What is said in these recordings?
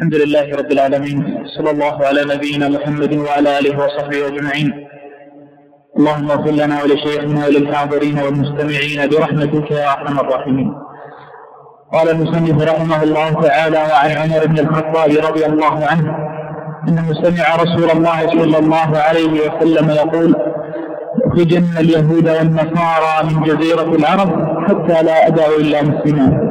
الحمد لله رب العالمين. صلى الله على نبينا محمد وعلى آله وصحبه أجمعين. اللهم اغفر لنا ولشيخنا وللحاضرين والمستمعين برحمتك يا أرحم الراحمين. قال المصنف رحمه الله تعالى وعن عمر بن الخطاب رضي الله عنه إنه سمع رسول الله صلى الله عليه وسلم يقول أخرجن اليهود والنصارى من جزيرة العرب حتى لا ادع إلا مسلما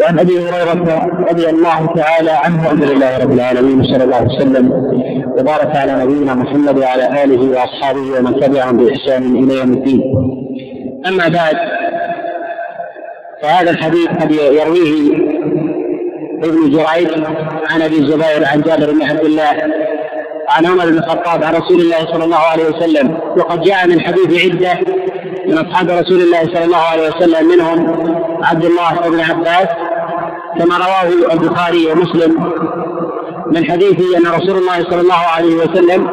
وعن أبي هريرة رضي الله تعالى عنه الحمد لله رب العالمين وصلى الله وسلم وبارك على نبينا محمد وعلى آله وأصحابه ومن تبعهم بإحسان إلى يوم الدين. أما بعد فهذا الحديث قد يرويه ابن جريج عن أبي الزبير عن جابر بن عبد الله عن عمر بن الخطاب عن رسول الله صلى الله عليه وسلم وقد جاء من حديث عدة من أصحاب رسول الله صلى الله عليه وسلم منهم عبد الله بن عباس كما رواه البخاري ومسلم. من حديث أن رسول الله صلى الله عليه وسلم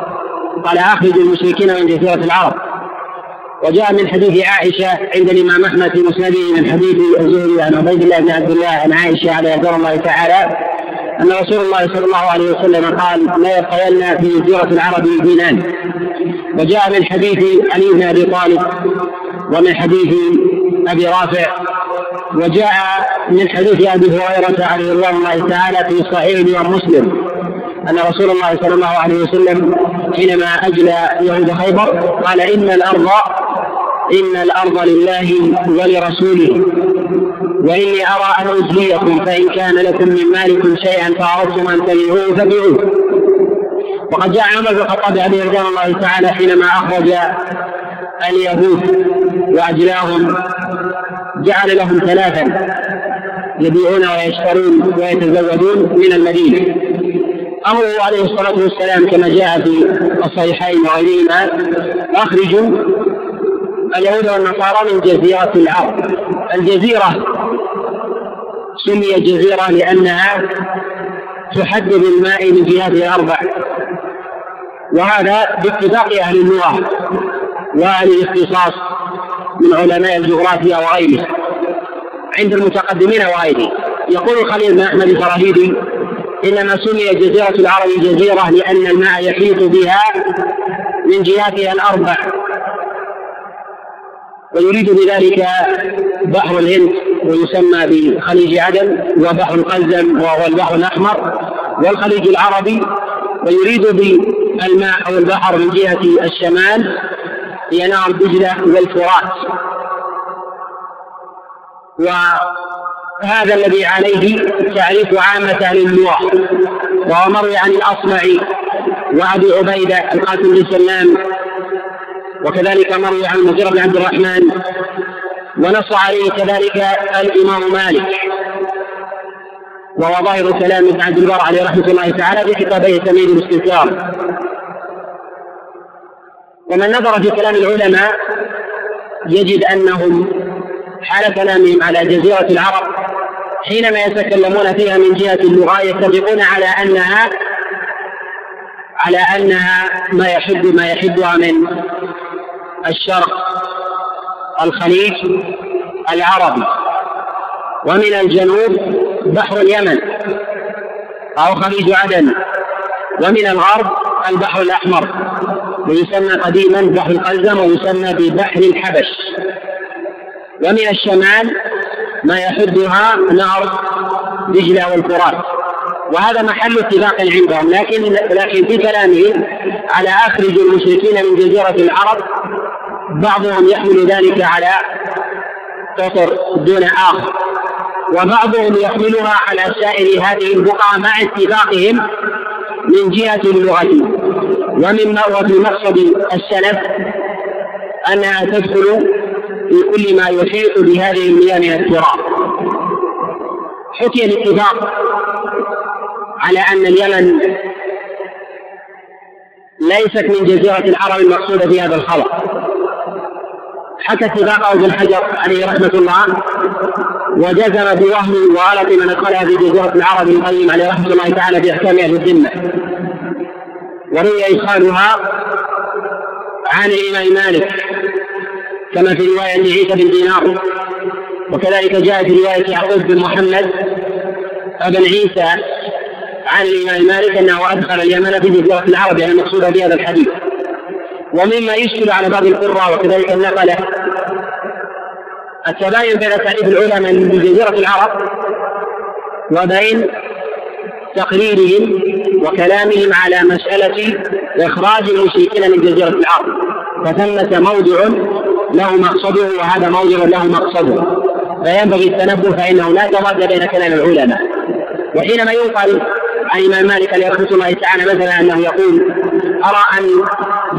قال أخرج المشركين من جزيره العرب. وجاء من حديث عائشة عند الإمام أحمد في مسنده من حديث الزهري عن عبيد الله بن عبد الله عن عائشة عليه رضوان الله تعالى أن رسول الله صلى الله عليه وسلم قال لا يبقين في جزيره العرب دينان. وجاء من حديث علي بن أبي طالب ومن حديث أبي رافع وجاء من حديث أبي هريرة عليه رضوان الله تعالى في صحيح الامام مسلم أن رسول الله صلى الله عليه وسلم حينما أجلى يهود خيبر قال إن الأرض إن الأرض لله ولرسوله وإني أرى أن أجليكم فإن كان لكم من مالكم شيئا فأردتم أن تبيعوه فبيعوه. وقد جاء عمر بن الخطاب عليه رضوان الله تعالى حينما اخرج اليهود وأجلاهم جعل لهم ثلاثا يبيعون ويشترون ويتزودون من المدينة. أمره عليه الصلاة والسلام كما جاء في الصحيحين وغيرهما أخرجوا اليهود والنصارى من جزيرة العرب. الجزيرة سميت جزيرة لأنها تحدد الماء من جهات الأربع. وهذا باتفاق أهل اللغة وأهل الاختصاص. من علماء الجغرافيا وغيره عند المتقدمين وغيره. يقول الخليل بن أحمد الفراهيدي إنما سميت جزيرة العرب جزيرة لأن الماء يحيط بها من جهاتها الأربع. ويريد بذلك بحر الهند ويسمى بخليج عدن وبحر القلزم وهو البحر الأحمر والخليج العربي. ويريد بالماء أو البحر من جهة الشمال هي نهر دجله والفرات وهذا الذي عليه تعريف عامة أهل اللغة. وهو مروي عن الأصمعي وأبي عبيدة القاسم بن سلام. وكذلك مروي عن المغيرة بن عبد الرحمن. ونص عليه كذلك الإمام مالك. وهو ظاهر كلام ابن عبد البر عليه رحمة الله تعالى في كتابه تمييز الاستنكار ومن نظر في كلام العلماء يجد أنهم حال كلامهم على جزيرة العرب حينما يتكلمون فيها من جهة اللغة يتفقون على أنها على أنها ما يحب ما يحبها من الشرق الخليج العربي ومن الجنوب بحر اليمن أو خليج عدن ومن الغرب البحر الأحمر. ويسمى قديما بحر القلزم ويسمى ببحر الحبش. ومن الشمال ما يحدها نهر دجلة والفرات. وهذا محل اتفاق عندهم. لكن لكن في كلامهم على أخرج المشركين من جزيرة العرب بعضهم يحمل ذلك على قطر دون آخر. وبعضهم يحملها على سائر هذه البقعة مع اتفاقهم من جهة اللغة ومن وفي مقصد السلف أنها تدخل في كل ما يحيط بهذه المياه من التراب. حكي الاتفاق على أن اليمن ليست من جزيرة العرب المقصودة في هذا الخبر. حكى اتفاقه ابن حجر عليه رحمة الله وجزم بوهم وغلط من أدخلها في جزيرة العرب القيم عليه رحمة الله تعالى في أهل الذمة. وروي إدخالها عن الإمام مالك كما في رواية عيسى بن دينار وكذلك جاء في رواية يعقوب بن محمد بن عيسى عن الإمام مالك أنه أدخل اليمن في جزيرة العرب يعني المقصود بهذا الحديث. ومما يشكل على بعض القراء وكذلك النقلة التباين بين تعريف العلماء من جزيرة العرب وبين تقريرهم وكلامهم على مسألة إخراج المشركين من جزيرة العرب فثمة موضع له مقصده وهذا موضع له مقصده. فينبغي التنبه فإنه لا تضاد بين كلام العلماء. وحينما ينقل عن الإمام مالك رحمة الله تعالى مثلا أنه يقول أرى أن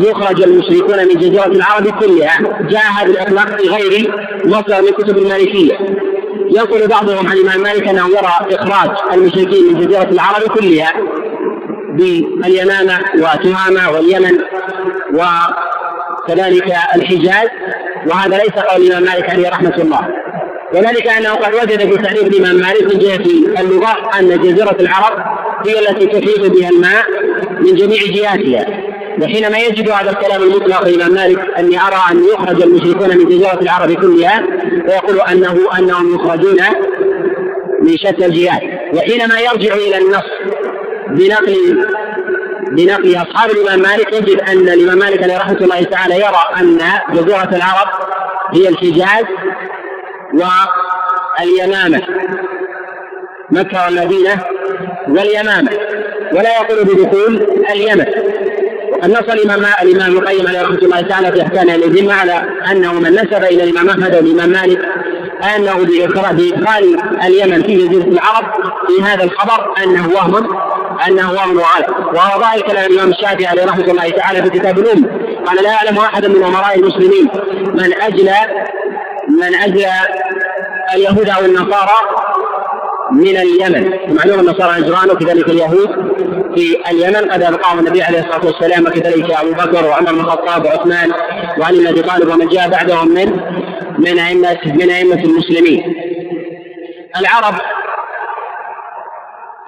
يخرج المشركون من جزيرة العرب كلها؟ جاء هذا الإطلاق في غير مصدر من كتب المالكية. ينقل بعضهم عن الإمام مالك أنه يرى إخراج المشركين من جزيرة العرب كلها. باليمامة وتهامة واليمن وكذلك الحجاز. وهذا ليس قول الإمام مالك عليه رحمة الله. وذلك أنه قد وجد في تعريف الإمام مالك من جهة اللغة أن جزيرة العرب هي التي تفيض بها الماء من جميع جهاتها. وحينما يجد هذا الكلام المطلق الإمام مالك أني أرى أن يخرج المشركون من جزيرة العرب كلها فيقول انه أنهم يخرجون من شتى الجهات. وحينما يرجع إلى النص بنقل بنقل أصحاب الإمام مالك. يجد أن الإمام مالك رحمة الله تعالى يرى أن جزيره العرب هي الحجاز واليمامة مكة والمدينة واليمامة ولا يقول بدخول اليمن. النص الامام الإمام القيم عليه رحمة الله تعالى في أحكام الذمة على أنه من نسب إلى الإمام أحمد والإمام مالك أنه بادخال اليمن في جزيرة العرب في هذا الخبر أنه وهم أنه وهم وغلط وهو ظاهر كلام الإمام الشافعي عليه رحمة الله تعالى في كتاب الأم. قال لا اعلم احدا من أمراء المسلمين من اجلى من اجلى اليهود أو النصارى من اليمن. معلوم النصارى نجران وكذلك اليهود في اليمن. قد أبقاهم النبي عليه الصلاة والسلام وكذلك أبو بكر وعمر بن الخطاب وعثمان وعلي بن أبي طالب ومن جاء بعدهم من من أئمة من أئمة المسلمين. العرب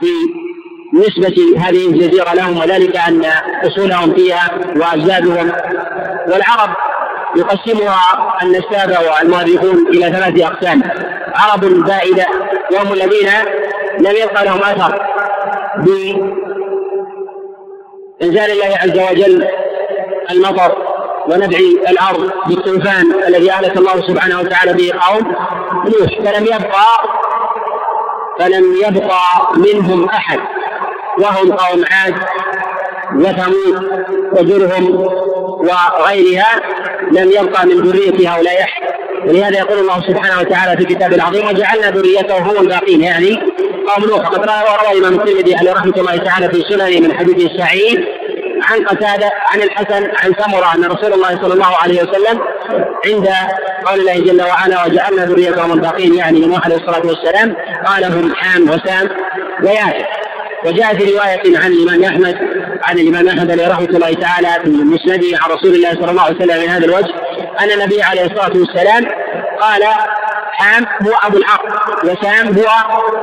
في نسبة هذه الجزيرة لهم وذلك أن أصولهم فيها وأجدادهم. والعرب يقسمها النسابة والمؤرخون إلى ثلاثة أقسام. عرب بائدة وهم الذين لم يبقى لهم أثر بإنزال الله عز وجل المطر ونبع الأرض بالطوفان الذي أهلك الله سبحانه وتعالى به قوم نوح. فلم يبقى فلم يبقى منهم أحد. وهم قوم عاد وثمود وجرهم وغيرها لم يبقى من ذرية هؤلاء أحد. ولهذا يقول الله سبحانه وتعالى في كتابه العظيم وجعلنا ذريته هم الباقين. يعني قوم نوح وقد روى الإمام الترمذي عليه رحمة الله تعالى في سننه من حديث سعيد عن قتادة عن الحسن عن سمرة أن رسول الله صلى الله عليه وسلم عند قول الله جل وعلا وجعلنا ذريتهم الباقين. يعني نوح عليه الصلاة والسلام قال هم حام وسام وياسر. وجاء في رواية عن الإمام أحمد عن الإمام أحمد عليه رحمة الله تعالى في مسنده عن رسول الله صلى الله عليه وسلم من هذا الوجه أن النبي عليه الصلاة والسلام قال حام هو أبو العرب وسام هو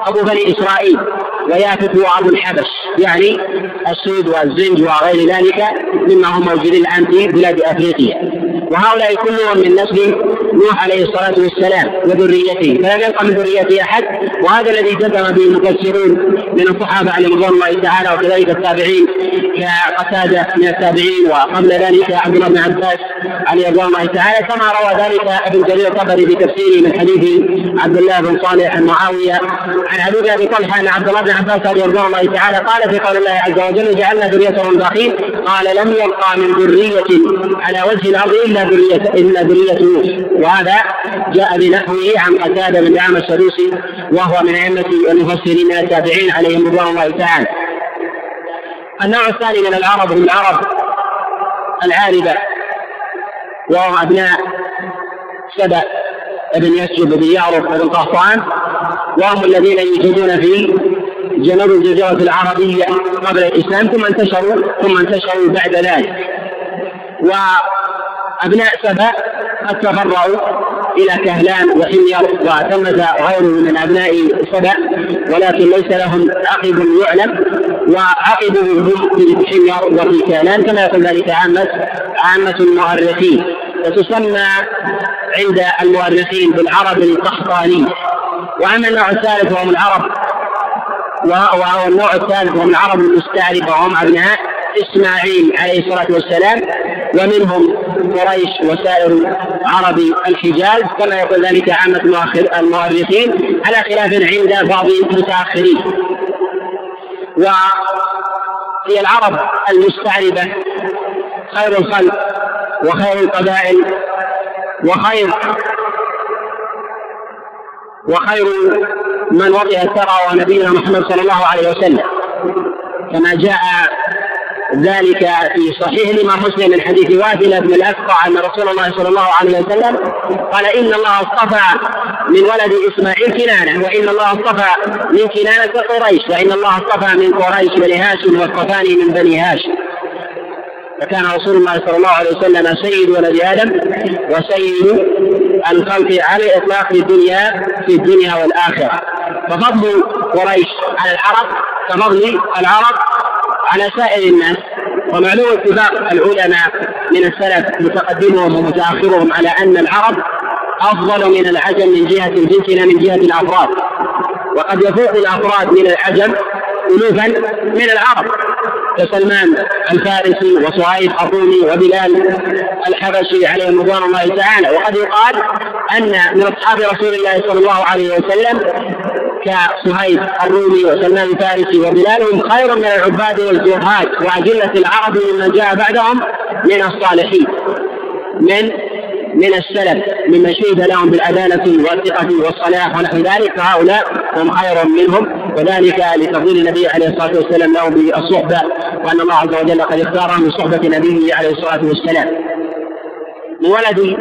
أبو بني إسرائيل ويافث هو أبو الحبش. يعني السود والزنج وغير ذلك مما هم موجودين الآن في بلاد أفريقيا. وهؤلاء كلهم من نسل نوح عليه الصلاة والسلام وذريته فلم يبقى من ذريته أحد وهذا الذي جزم به المفسرون من الصحابة عليهم رضوان الله تعالى وكذلك التابعين كقتادة من التابعين وقبل ذلك عبد الله بن عباس عليه رضوان الله تعالى كما روى ذلك ابن جرير الطبري في تفسيره من حديث عبد الله بن صالح عن معاوية عن علي بن أبي طلحة أن عبد الله بن عباس عليه رضوان الله تعالى قال في قول الله عز وجل جعلنا ذريتهم باقين قال لم يبقى من ذرية على وجه الأرض إلا ذرية إلا ذرية وهذا جاء بنحوه عن قتادة بن دعامة السدوسي وهو من أئمة المفسرين التابعين عليهم رضوان الله تعالى. النوع الثاني من العرب هم العرب العاربة وهم أبناء سبأ ابن يسجد بن يعرف بن قهطان وهم الذين يوجدون في جنوب الجزيرة العربية قبل الإسلام ثم انتشروا ثم انتشروا بعد ذلك. وأبناء سبأ قد تفرعوا إلى كهلان وحمير وثمة غيره من أبناء سبأ ولكن ليس لهم عقب يعلم وعقبه في حمير وفي كهلان. كما يقول ذلك عامة عامة المؤرخين. وتسمى عند المؤرخين بالعرب القحطاني. وأما النوع الثالث وهم العرب. وهو النوع الثالث وهم العرب المستعربه وهم أبناء إسماعيل عليه الصلاة والسلام ومنهم قريش وسائر عرب الحجاز كما يقول ذلك عامة المؤرخين على خلاف عند بعض المتأخرين. وهي العرب المستعربة خير الخلق وخير القبائل وخير وخير من وضع الثرى ونبينا محمد صلى الله عليه وسلم. كما جاء ذلك في صحيح الامام مسلم من حديث واثله بن الأسقع أن رسول الله صلى الله عليه وسلم قال إن الله اصطفى من ولد إسماعيل كنانة وإن الله اصطفى من كنانة قريش وإن الله اصطفى من قريش بني هاشم واصطفاني من بني هاشم. فكان رسول الله صلى الله عليه وسلم سيد ولد آدم وسيد الخلق على الإطلاق في الدنيا في الدنيا والآخرة. ففضل قريش على العرب كفضل العرب على سائر الناس ومعلوم اتفاق العلماء من السلف متقدمهم ومتأخرهم على أن العرب أفضل من العجم من جهة الجنس لا من جهة الأفراد. وقد يفوق الأفراد من العجم الوفا من العرب. كسلمان الفارسي وصهيب الرومي وبلال الحبشي عليهم رضوان الله تعالى. وقد يقال أن من أصحاب رسول الله صلى الله عليه وسلم كصهيب الرومي وسلمان الفارسي وبلال هم خير من العباد والزهاد وأجلة العرب ممن جاء بعدهم من الصالحين من من السلف ممن شهد لهم بالعدالة والثقة والصلاح ونحو ذلك. فهؤلاء هم خير منهم وذلك لتفضيل النبي عليه الصلاة والسلام لهم بالصحبة وأن الله عز وجل قد اختارهم من صحبة نبيه عليه الصلاة والسلام. من ولد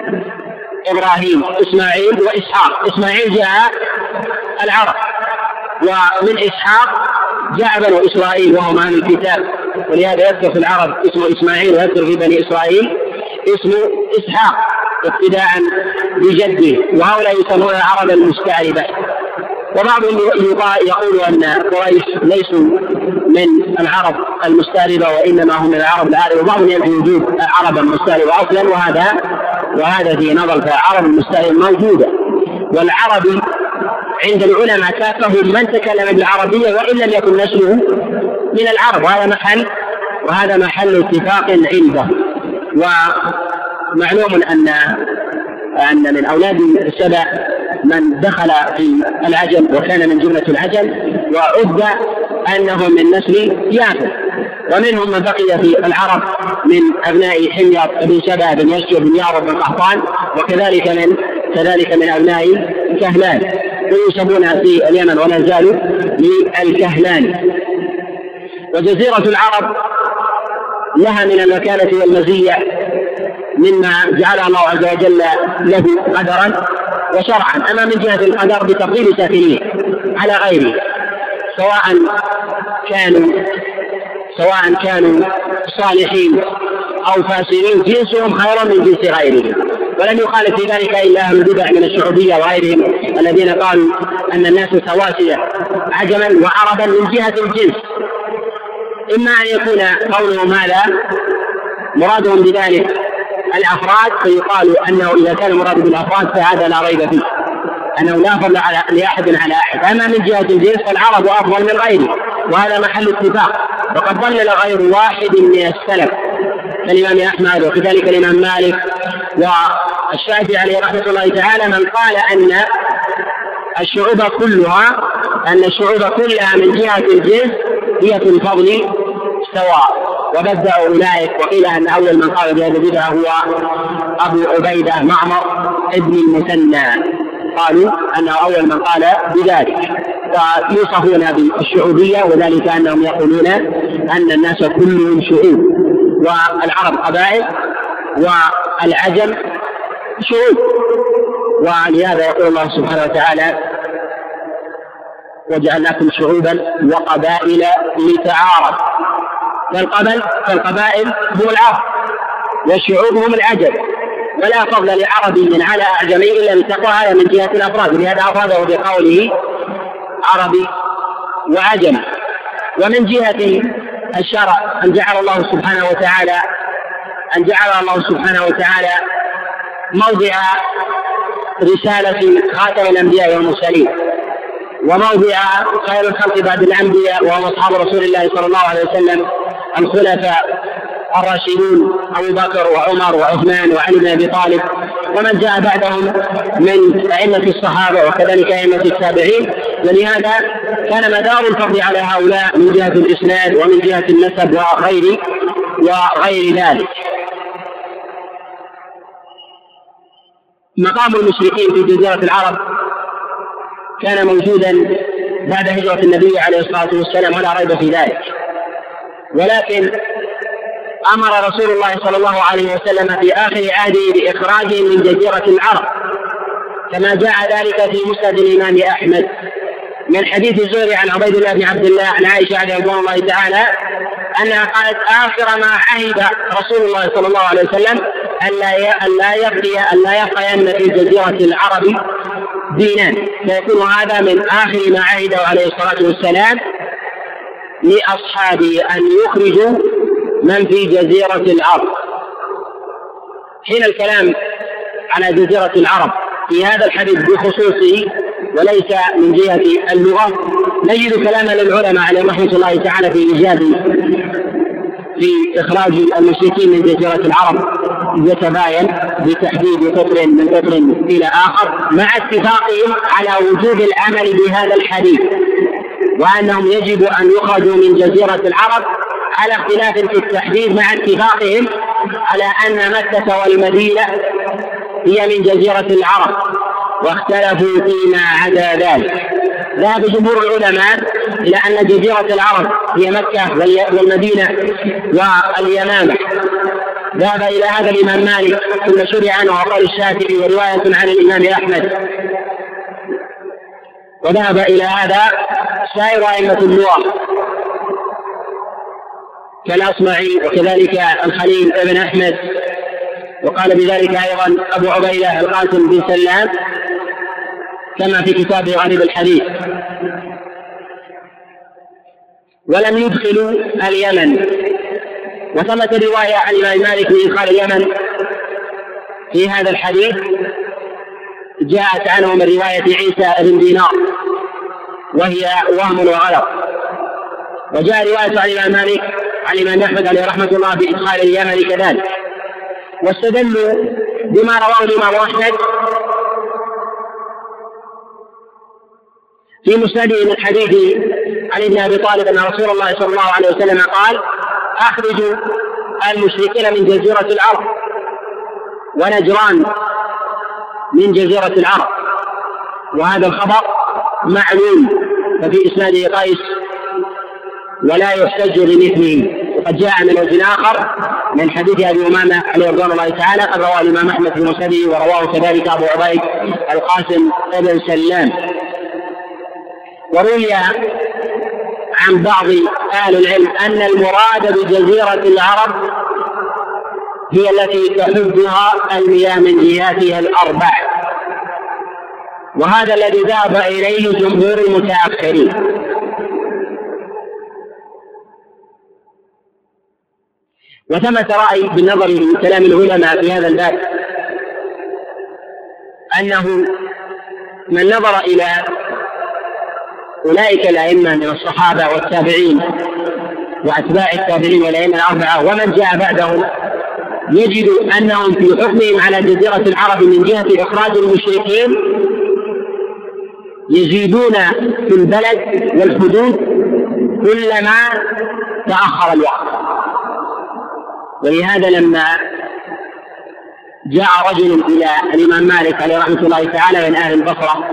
إبراهيم إسماعيل وإسحاق. إسماعيل جاء العرب. ومن إسحاق جاء بنو إسرائيل وهم أهل الكتاب. ولهذا يذكر في العرب اسمه إسماعيل ويذكر في بني إسرائيل اسمه إسحاق ابتداء بجده. وهؤلاء يسمون العرب المستعربة. وبعضهم يقول أن قريش ليسوا من العرب المستعربة وإنما هم من العرب العاربة. وبعضهم ينفي وجود العرب المستعربة أصلا. وهذا وهذا في نظر فالعرب المستعربة موجودة. والعربي عند العلماء كافة من تكلم بالعربية وإن لم يكن نسله من العرب. وهذا محل وهذا محل اتفاق عنده. ومعلوم أن أن من أولاد سبع من دخل في العجل وكان من جملة العجل وعد أنه من نسل يافر ومنهم من بقي في العرب من أبناء حمير بن سبع بن يسجر بن يعرب بن قحطان وكذلك من كذلك من أبناء كهلان. وينسبون في اليمن ولا زالوا للكهلان. وجزيرة العرب لها من المكانة والمزية مما جعلها الله عز وجل له قدرا وشرعا. أما من جهة القدر بتفضيل ساكنيه على غيره سواء كانوا سواء كانوا صالحين أو فاسدين جنسهم خيرا من جنس غيرهم. ولم يخالف في ذلك إلا أهل البدع من الشعوبية وغيرهم. الذين قالوا أن الناس سواسية عجما وعربا من جهة الجنس. إما أن يكون قولهم هذا مرادهم بذلك الأفراد فيقال أنه إذا كان المراد بالأفراد فهذا لا ريب فيه. أنه لا فضل على لأحد على أحد. أما من جهة الجنس فالعرب أفضل من غيره وهذا محل اتفاق. وقد ضلل غير واحد من السلف كالإمام أحمد وكذلك الإمام مالك والشافعي عليه رحمة الله تعالى من قال أن الشعوب كلها أن الشعوب كلها من جهة الجنس هي في الفضل سواء. وبدعوا أولئك وقيل أن أول من قال بهذه البدعة هو أبو عبيدة معمر ابن المثنى. قالوا أنه أول من قال بذلك. ويوصفون بالشعوبية وذلك أنهم يقولون أن الناس كلهم شعوب. والعرب قبائل والعجم شعوب. ولهذا يقول الله سبحانه وتعالى وجعلناكم شعوبا وقبائل لتعارف. فالقبل فالقبائل هم العرب والشعوب هم العجم ولا فضل لعربي على أعجمي إلا بتقوى هذا من جهة الأفراد ولهذا افراده بقوله عربي وعجم. ومن جهة الشرع أن جعل الله سبحانه وتعالى أن جعل الله سبحانه وتعالى موضع رسالة خاتم الأنبياء والمرسلين وموضع خير الخلق بعد الأنبياء وهم أصحاب رسول الله صلى الله عليه وسلم الخلفاء الراشدون أبو بكر وعمر وعثمان وعلي بن أبي طالب ومن جاء بعدهم من أئمة الصحابة وكذلك أئمة التابعين. ولهذا كان مدار الفضل على هؤلاء من جهة الإسناد ومن جهة النسب وغير وغير ذلك. مقام المشركين في جزيرة العرب كان موجودا بعد هجرة النبي عليه الصلاة والسلام ولا ريب في ذلك. ولكن أمر رسول الله صلى الله عليه وسلم في آخر عهده بإخراجهم من جزيرة العرب. كما جاء ذلك في مسند الإمام أحمد. من حديث الزهري عن عبيد الله بن عبد الله عن عائشة عليه رضوان الله تعالى أنها قالت آخر ما عهد رسول الله صلى الله عليه وسلم ألا ألا يبقي ألا يبقين في جزيرة العرب دينان فيكون هذا من آخر ما عهده عليه الصلاة والسلام لأصحابه أن يخرجوا من في جزيرة العرب. حين الكلام على جزيرة العرب في هذا الحديث بخصوصه وليس من جهة اللغة نجد كلاما للعلماء عليهم رحمة الله تعالى في إيجاد في إخراج المشركين من جزيرة العرب يتباين بتحديد قطر من قطر إلى آخر مع اتفاقهم على وجوب العمل بهذا الحديث وأنهم يجب أن يخرجوا من جزيرة العرب على اختلاف في التحديد مع اتفاقهم على أن مكة والمدينة هي من جزيرة العرب واختلفوا فيما عدا ذلك. ذهب جمهور العلماء إلى أن جزيرة العرب هي مكة والمدينة واليمامة. ذهب إلى هذا الإمام مالك ثم شرع عنه وقال الشافعي ورواية عن الإمام أحمد. وذهب إلى هذا سائر أئمة اللغة كالأصمعي وكذلك الخليل بن أحمد. وقال بذلك أيضا أبو عبيدة القاسم بن سلام كما في كتابه غريب الحديث. ولم يدخلوا اليمن. وثبت رواية عن الإمام مالك بإدخال اليمن. في هذا الحديث جاءت عنه من رواية عيسى بن دينار. وهي وهم وغلط. وجاء رواية عن الإمام مالك عن الإمام أحمد عليه رحمة الله بإدخال اليمن كذلك. واستدلوا بما رواه الإمام أحمد في مسنده من حديث علي بن أبي طالب أن رسول الله صلى الله عليه وسلم قال أخرجوا المشركين من جزيرة العرب. ونجران من جزيرة العرب. وهذا الخبر معلوم ففي اسناده قيس ولا يحتج بمثله. وقد جاء من وجه آخر من حديث أبي أمامة عليه رضوان الله تعالى قد رواه الإمام أحمد في مسنده ورواه كذلك أبو عبيد القاسم بن سلام. وروي عن بعض أهل العلم أن المراد بجزيرة العرب هي التي تحدها المياه من جهاتها الأربع. وهذا الذي ذهب إليه جمهور المتأخرين. وثبت رأي بالنظر لكلام العلماء في هذا الباب أنه من نظر إلى أولئك الأئمة من الصحابة والتابعين وأتباع التابعين والأئمة الأربعة ومن جاء بعدهم يجد أنهم في حكمهم على جزيرة العرب من جهة إخراج المشركين يزيدون في البلد والحدود كلما تأخر الوقت. ولهذا لما جاء رجل إلى الإمام مالك عليه رحمة الله تعالى من أهل البصرة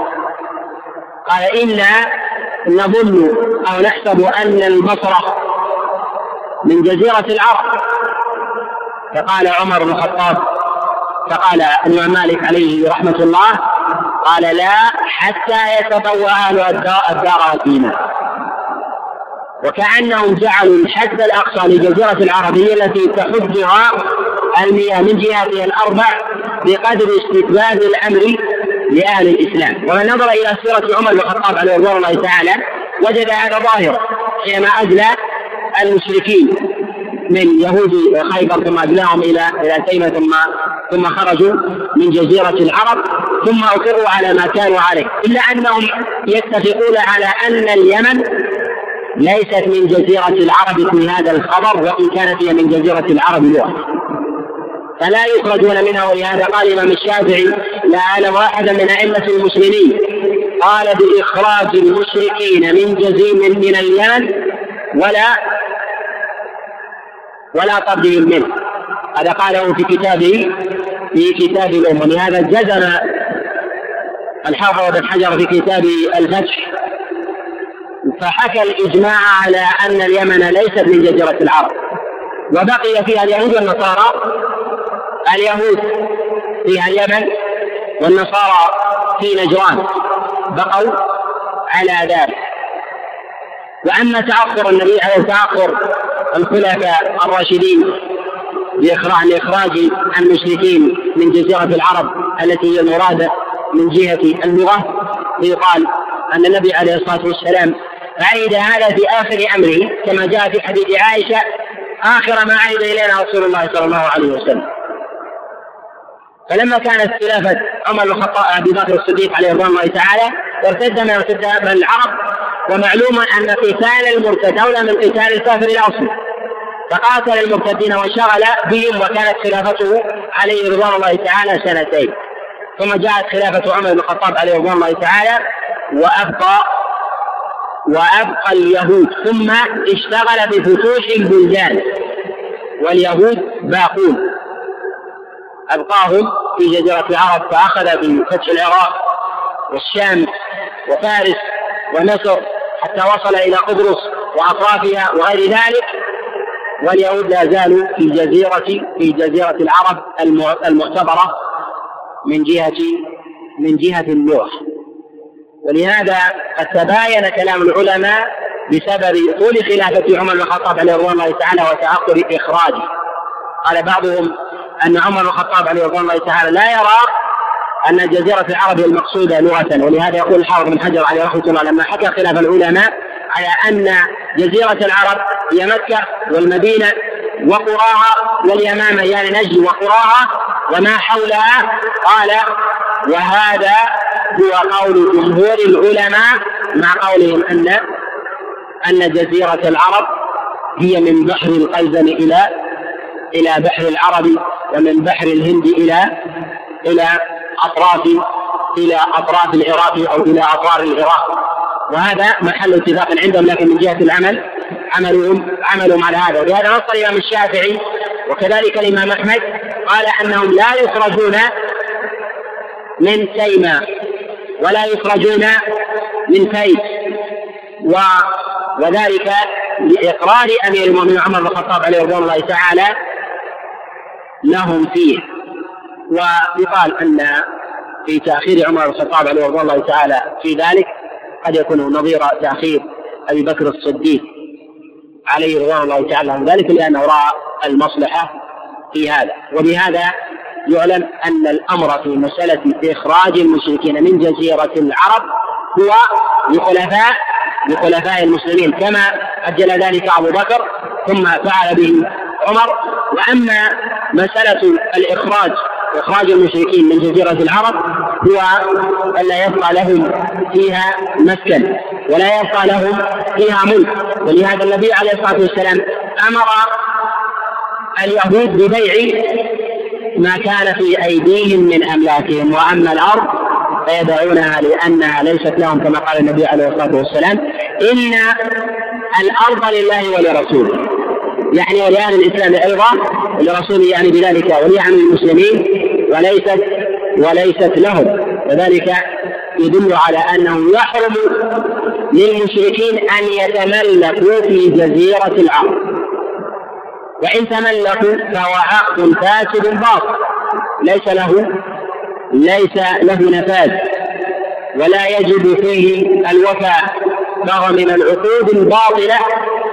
قال إنا نظن أو نحسب أن البصرة من جزيرة العرب. فقال عمر بن الخطاب فقال الإمام مالك عليه رحمة الله قال لا حتى يتبوأ أهل الدار والإيمان وكأنهم جعلوا الحد الأقصى لجزيرة العرب هي التي تحدها المياه من جهاتها الأربع بقدر استتباب الأمر لأهل الإسلام. ومن نظر إلى سيرة عمر بن الخطاب عليه رضوان الله تعالى وجد هذا ظاهر حينما أدلى المشركين من يهود خيبر ثم أدلاهم إلى إلى تيمة ثم ثم خرجوا من جزيرة العرب ثم أقروا على ما كانوا عليه. إلا أنهم يتفقون على أن اليمن ليست من جزيرة العرب في هذا الخبر وإن كانت هي من جزيرة العرب لغة فلا يخرجون منها ولهذا قال الإمام الشافعي لا أعلم أحدا من أئمة المسلمين. قال بإخراج المشركين من جزيم من اليمن ولا ولا طردهم منه. هذا قاله في كتابه في كتاب الأم ولهذا جزم الحافظ بن حجر في كتابه الفتح. فحكى الإجماع على أن اليمن ليست من جزيرة العرب. وبقي فيها اليهود والنصارى. اليهود فيها اليمن والنصارى في نجران بقوا على ذلك. وأما تأخر النبي عليه تأخر الخلفاء الراشدين لإخراج لإخراج المشركين من جزيرة العرب التي هي المرادة من جهة اللغة فيقال أن النبي عليه الصلاة والسلام عيد هذا في آخر أمره كما جاء في حديث عائشة آخر ما عيد إلينا رسول الله صلى الله عليه وسلم. فلما كانت خلافة عمر بن الخطاب أبي بكر الصديق عليه رضوان الله تعالى وارتد من ارتد من العرب ومعلوم أن قتال المرتد أولى من قتال الكافر الأصلي فقاتل المرتدين وانشغل بهم وكانت خلافته عليه رضوان الله تعالى سنتين. ثم جاءت خلافة عمر بن الخطاب عليه رضوان الله تعالى وأبقى وأبقى اليهود. ثم اشتغل بفتوح البلدان واليهود باقون. أبقاهم في جزيرة العرب فأخذ بفتح العراق والشام وفارس ومصر حتى وصل إلى قبرص وأطرافها وغير ذلك واليهود لا زالوا في جزيرة في جزيرة العرب المعتبرة من جهة من جهة اللغة. ولهذا قد تباين كلام العلماء بسبب طول خلافة عمر بن الخطاب عليه رضوان الله تعالى وتعقب إخراجه. قال بعضهم أن عمر بن الخطاب عليه رضوان الله تعالى لا يرى أن جزيرة العرب هي المقصودة لغة ولهذا يقول الحافظ بن حجر عليه رحمة الله لما حكى خلاف العلماء على أن جزيرة العرب هي مكة والمدينة وقراها واليمامة يعني نجد وقراها وما حولها قال وهذا هو قول جمهور العلماء مع قولهم أن أن جزيرة العرب هي من بحر القلزم إلى إلى بحر العرب ومن بحر الهند إلى إلى أطراف إلى أطراف العراق أو إلى أطراف العراق. وهذا محل اتفاق عندهم لكن من جهة العمل عملهم عملهم على هذا. ولهذا نص الإمام الشافعي وكذلك الإمام أحمد قال أنهم لا يخرجون من تيمة ولا يخرجون من كيس و وذلك لإقرار أمير المؤمنين عمر بن الخطاب عليه رضوان الله تعالى لهم فيه. ويقال أن في تأخير عمر بن الخطاب عليه رضوان الله تعالى في ذلك قد يكون نظير تأخير أبي بكر الصديق عليه رضوان الله تعالى عن ذلك لأنه رأى المصلحة في هذا. وبهذا يعلم أن الأمر في مسألة إخراج المشركين من جزيرة العرب هو لخلفاء لخلفاء المسلمين كما أجل ذلك أبو بكر ثم فعل به عمر. وأما مسألة الإخراج إخراج المشركين من جزيرة العرب هو ألا يبقى لهم فيها مسكن ولا يبقى لهم فيها ملك. ولهذا النبي عليه الصلاة والسلام أمر اليهود ببيع ما كان في أيديهم من أملاكهم وأما الأرض فيدعونها لأنها ليست لهم كما قال النبي عليه الصلاة والسلام إن الأرض لله ولرسوله. يعني ولأهل الإسلام أيضا ولرسوله يعني بذلك وليعن المسلمين وليست وليست لهم. وذلك يدل على أنه يحرم للمشركين أن يتملكوا في جزيرة العرب وإن تملكوا فهو عقد فاسد باطل. ليس له ليس له نفاذ ولا يجب فيه الوفاء فهو من العقود الباطلة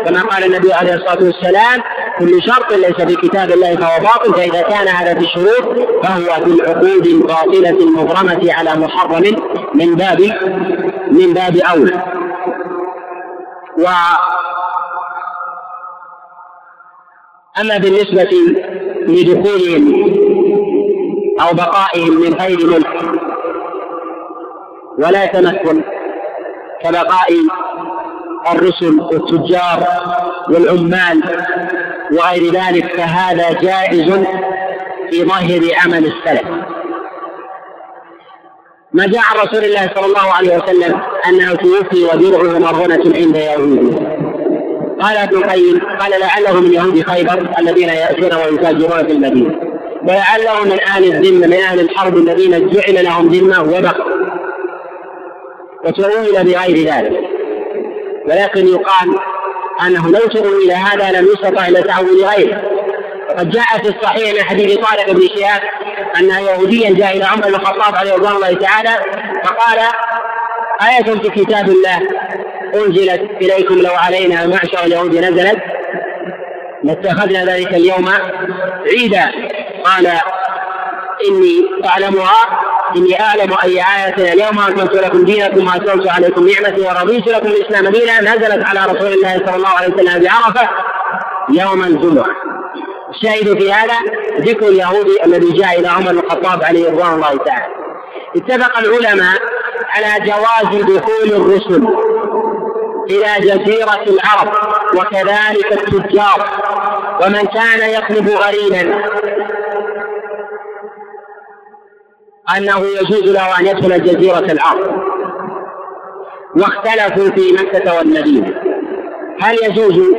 كما قال النبي عليه الصلاة والسلام كل شرط ليس في كتاب الله فهو باطل فإذا كان هذا في الشروط فهو في العقود الباطلة المبرمة على محرم من باب من باب أولى. و أما بالنسبة لدخولهم أو بقائهم من غير ملك ولا تمكن كبقاء الرسل والتجار والعمال وغير ذلك فهذا جائز في ظاهر عمل السلف. ما جاء عن رسول الله صلى الله عليه وسلم أنه توفي ودرعه مرهونه عند يهود. قال ابن القيم قال لعله من يهود خيبر الذين يأتون ويتاجرون في المدينة. ولعله من أهل الذمة من أهل الحرب الذين جعل لهم ذمة وبقوا وتؤول بغير ذلك. ولكن يقال أنه لو تؤول هذا لم يستطع إلا تعويل غيره. وقد جاء في الصحيح من حديث طارق بن شهاب ان يهوديا جاء إلى عمر بن الخطاب عليه رضوان الله تعالى فقال آية في كتاب الله أنزلت إليكم لو علينا معشر اليهود نزلت لاتخذنا ذلك اليوم عيدا. قال إني أعلمها إني أعلم أي آية اليوم أكملت لكم دينكم وأتممت عليكم نعمتي ورضيت لكم الإسلام دينا نزلت على رسول الله صلى الله عليه وسلم بعرفة يوم الجمعة. الشاهد في هذا ذكر اليهودي الذي جاء إلى عمر الخطاب عليه رضوان الله تعالى. اتفق العلماء على جواز دخول الرسل إلى جزيرة العرب وكذلك التجار ومن كان يطلب غريبا أنه يجوز له أن يدخل جزيرة العرب واختلفوا في مكة والمدينة. هل يجوز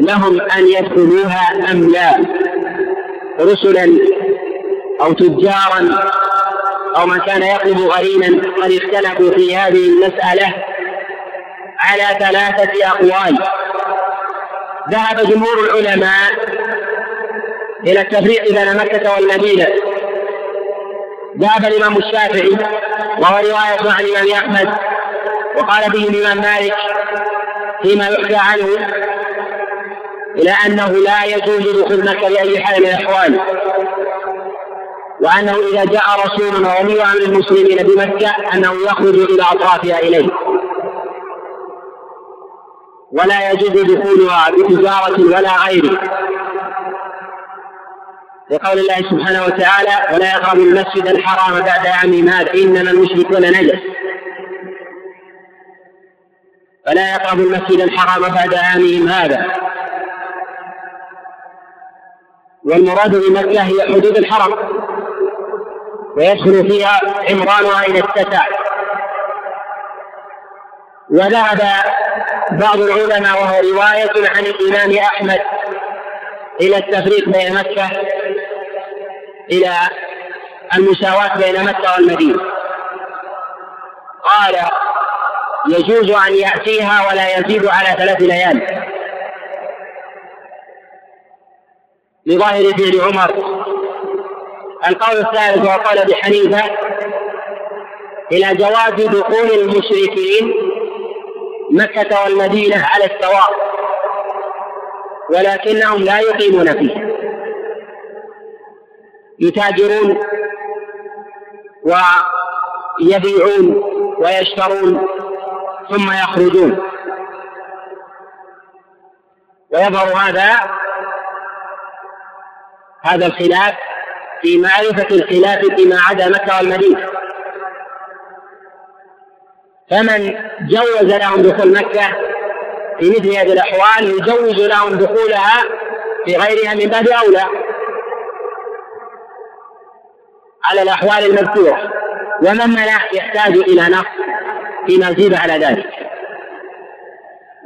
لهم أن يدخلوها أم لا؟ رسلا أو تجارا أو من كان يطلب غريما قد اختلفوا في هذه المسألة على ثلاثة أقوال. ذهب جمهور العلماء إلى التفريق بين مكة والمدينة. ذهب الإمام الشافعي وهو رواية عن الإمام أحمد وقال به الإمام مالك فيما يحكى عنه إلى أنه لا يجوز دخول مكة بأي حال من الأحوال وأنه إذا جاء رسول وولي أمر المسلمين بمكة أنه يخرج إلى أطرافها إليه. ولا يجوز دخولها بتجارة ولا غيره. لقول الله سبحانه وتعالى ولا يقربوا المسجد الحرام بعد عام هذا إنما المشركون نجس. فلا يقربوا المسجد الحرام بعد عامهم هذا. والمراد بمكة هي حدود الحرم ويدخل فيها عمرانها إلى التسع وذهب بعض العلماء وهو رواية عن الإمام أحمد إلى التفريق بين مكة إلى المساواة بين مكة والمدينة. قال يجوز أن يأتيها ولا يزيد على ثلاث ليال. لظاهر فعل عمر. القول الثالث وقال بحنيفة إلى جواز دخول المشركين مكة والمدينة على السواء ولكنهم لا يقيمون فيه يتاجرون ويبيعون ويشترون ثم يخرجون. ويظهر هذا هذا الخلاف في معرفة الخلاف فيما عدا مكة والمدينة. فمن جوز لهم دخول مكة في مثل هذه الأحوال يجوز لهم دخولها في غيرها من باب أولى. على الأحوال المذكورة ومن منع يحتاج إلى نص فيما زيد على ذلك.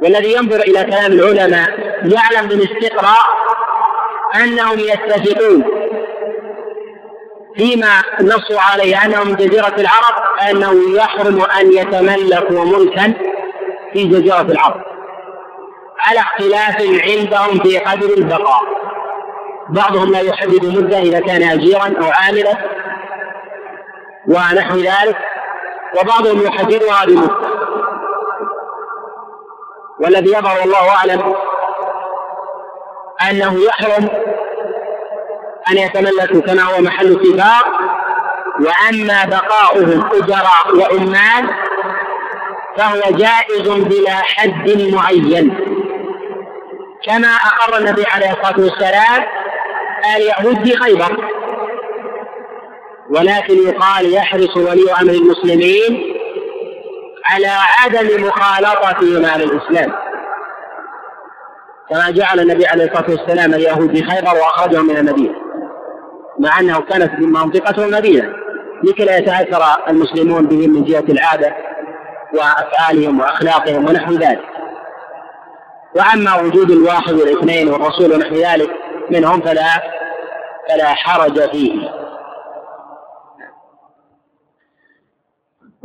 والذي ينظر إلى كلام العلماء يعلم بالاستقراء أنهم يتفقون فيما نصوا عليه أنه من جزيرة العرب أنه يحرم أن يتملكوا ملكا في جزيرة العرب. على اختلاف عندهم في قدر البقاء. بعضهم لا يحدد مدة إذا كان أجيرا أو عاملا ونحو ذلك وبعضهم يحددها بمدة. والذي يظهر والله أعلم أنه يحرم أن يتملكوا كما هو محل اتفاق وأما بقاؤهم أجراء وعمال فهو جائز بلا حد معين. كما أقر النبي عليه الصلاة والسلام اليهود في خيبر. ولكن يقال يحرص ولي أمر المسلمين على عدم مخالطتهم على الإسلام. كما جعل النبي عليه الصلاة والسلام اليهود في خيبر وأخرجهم من المدينة مع أنه كانت منطقة المدينة لكي لا يتأثر المسلمون بهم من جهة العادة وأفعالهم وأخلاقهم ونحو ذلك. وأما وجود الواحد والاثنين والرسول ونحو ذلك منهم فلا فلا حرج فيه.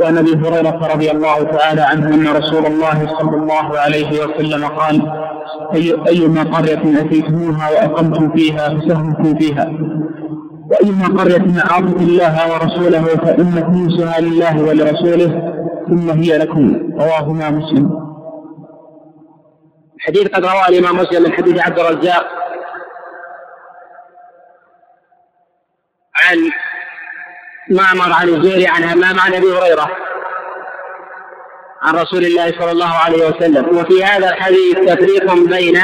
وعن أبي هريرة رضي الله تعالى عنه أن رسول الله صلى الله عليه وسلم قال أي ايما قريه أتيتموها وأقمتم فيها فسهمتم فيها. وايما قريه عصت الله ورسوله فإن فلوسها لله ولرسوله ثم هي لكم. رواهما مسلم. الحديث قد رواه الإمام مسلم من حديث عبد الرزاق عن معمر عن الزهري عن همام عن أبي هريرة عن رسول الله صلى الله عليه وسلم. وفي هذا الحديث تفريق بين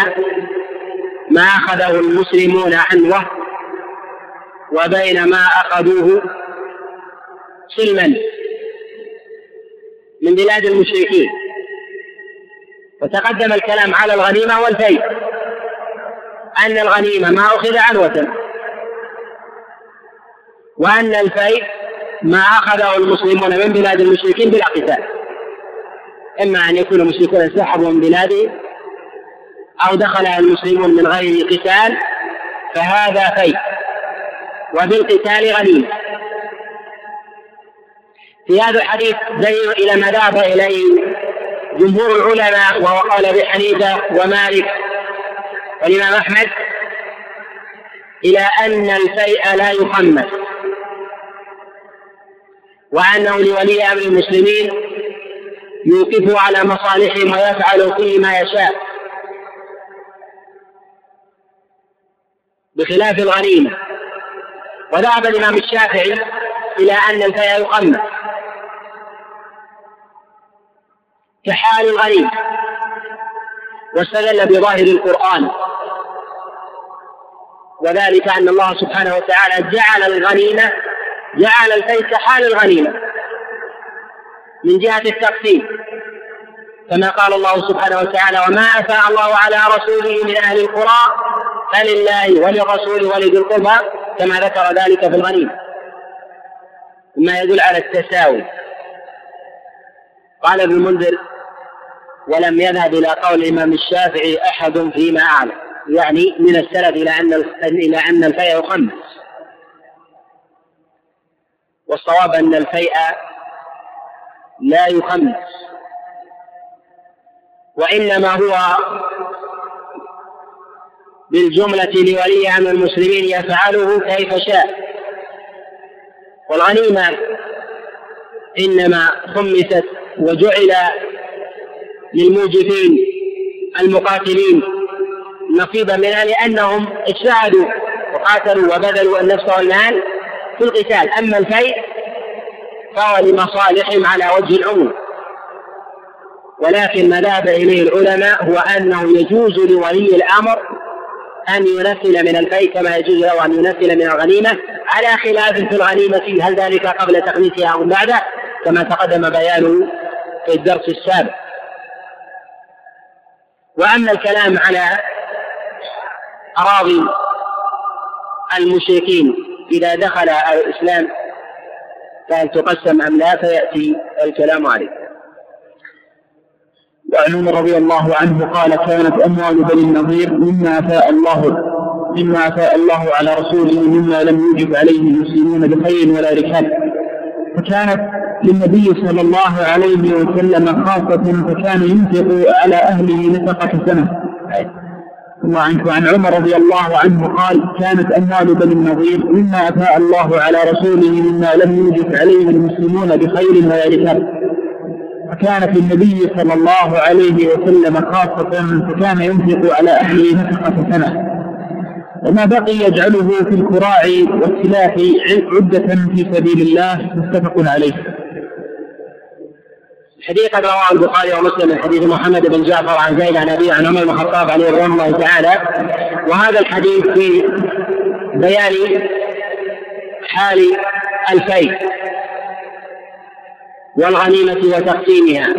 ما أخذه المسلمون عنوه وبين ما أخذوه سلما من بلاد المشركين. وتقدم الكلام على الغنيمة والفيء أن الغنيمة ما أخذ عنوة. وأن الفيء ما أخذه المسلمون من بلاد المشركين بلا قتال. إما أن يكون المشركون انسحبوا من بلاده أو دخلها المسلمون من غير قتال فهذا فيء وبالقتال غنيمة في هذا الحديث دليل إلى ما ذهب إليه جمهور العلماء وهو قال أبي حنيفة ومالك والإمام أحمد إلى أن الفيء لا يخمس. وأنه لولي أمر المسلمين يوقف على مصالحهم ويفعل فيه ما يشاء. بخلاف الغنيمة. وذهب الإمام الشافعي إلى أن الفيء يخمس كحال الغنيم واستدل بظاهر القرآن. وذلك أن الله سبحانه وتعالى جعل الغنيمة جعل الفيء كحال الغنيمة من جهة التقسيم. كما قال الله سبحانه وتعالى وما أفاء الله على رسوله من أهل القرى فلله وللرسول ولذي القربى كما ذكر ذلك في الغنيمة. مما يدل على التساوي. قال ابن المنذر ولم يذهب إلى قول الإمام الشافعي أحد فيما أعلم. يعني من السلف إلى أن إلى أن الفيء يخمس والصواب أن الفيء لا يخمس وإنما هو بالجملة لولي أمر المسلمين يفعله كيف شاء. والغنيمة إنما خمست وجعل للموجفين المقاتلين نصيبا منها لأنهم اجتهدوا وقاتلوا وبذلوا النفس والمال في القتال. أما الفيء فهو لمصالحهم على وجه العموم. ولكن ما ذهب إليه العلماء هو أنه يجوز لولي الأمر أن ينفل من الفيء كما يجوز له أن ينفل من الغنيمة على خلاف في الغنيمة هل ذلك قبل تخميسها أو بعده؟ كما تقدم بيانه في الدرس السابق. وأما الكلام على أراضي المشركين إذا دخل الإسلام فهل تقسم أم لا فيأتي الكلام عليه. وعن رضي الله عنه قال كانت أموال بني النضير مما أفاء الله مما أفاء الله على رسوله مما لم يوجب عليه المسلمون بخير ولا ركاب. فكانت للنبي صلى الله عليه وسلم خاصة فكان ينفق على أهله نفقة سنة. عنك وعن عمر رضي الله عنه قال كانت أموال بني النضير مما أفاء الله على رسوله مما لم يوجد عليه المسلمون بخير ولا ركاب فكانت للنبي صلى الله عليه وسلم خاصة فكان ينفق على أهله نفقة سنة. وما بقي يجعله في الكراع والسلاح عدة في سبيل الله متفق عليه. حديث قد رواه البخاري ومسلم من حديث محمد بن جعفر عن زيد عن ابي عن عمر بن الخطاب عليه رضوان الله تعالى. وهذا الحديث في بيان حال الفيء والغنيمة وتقسيمها.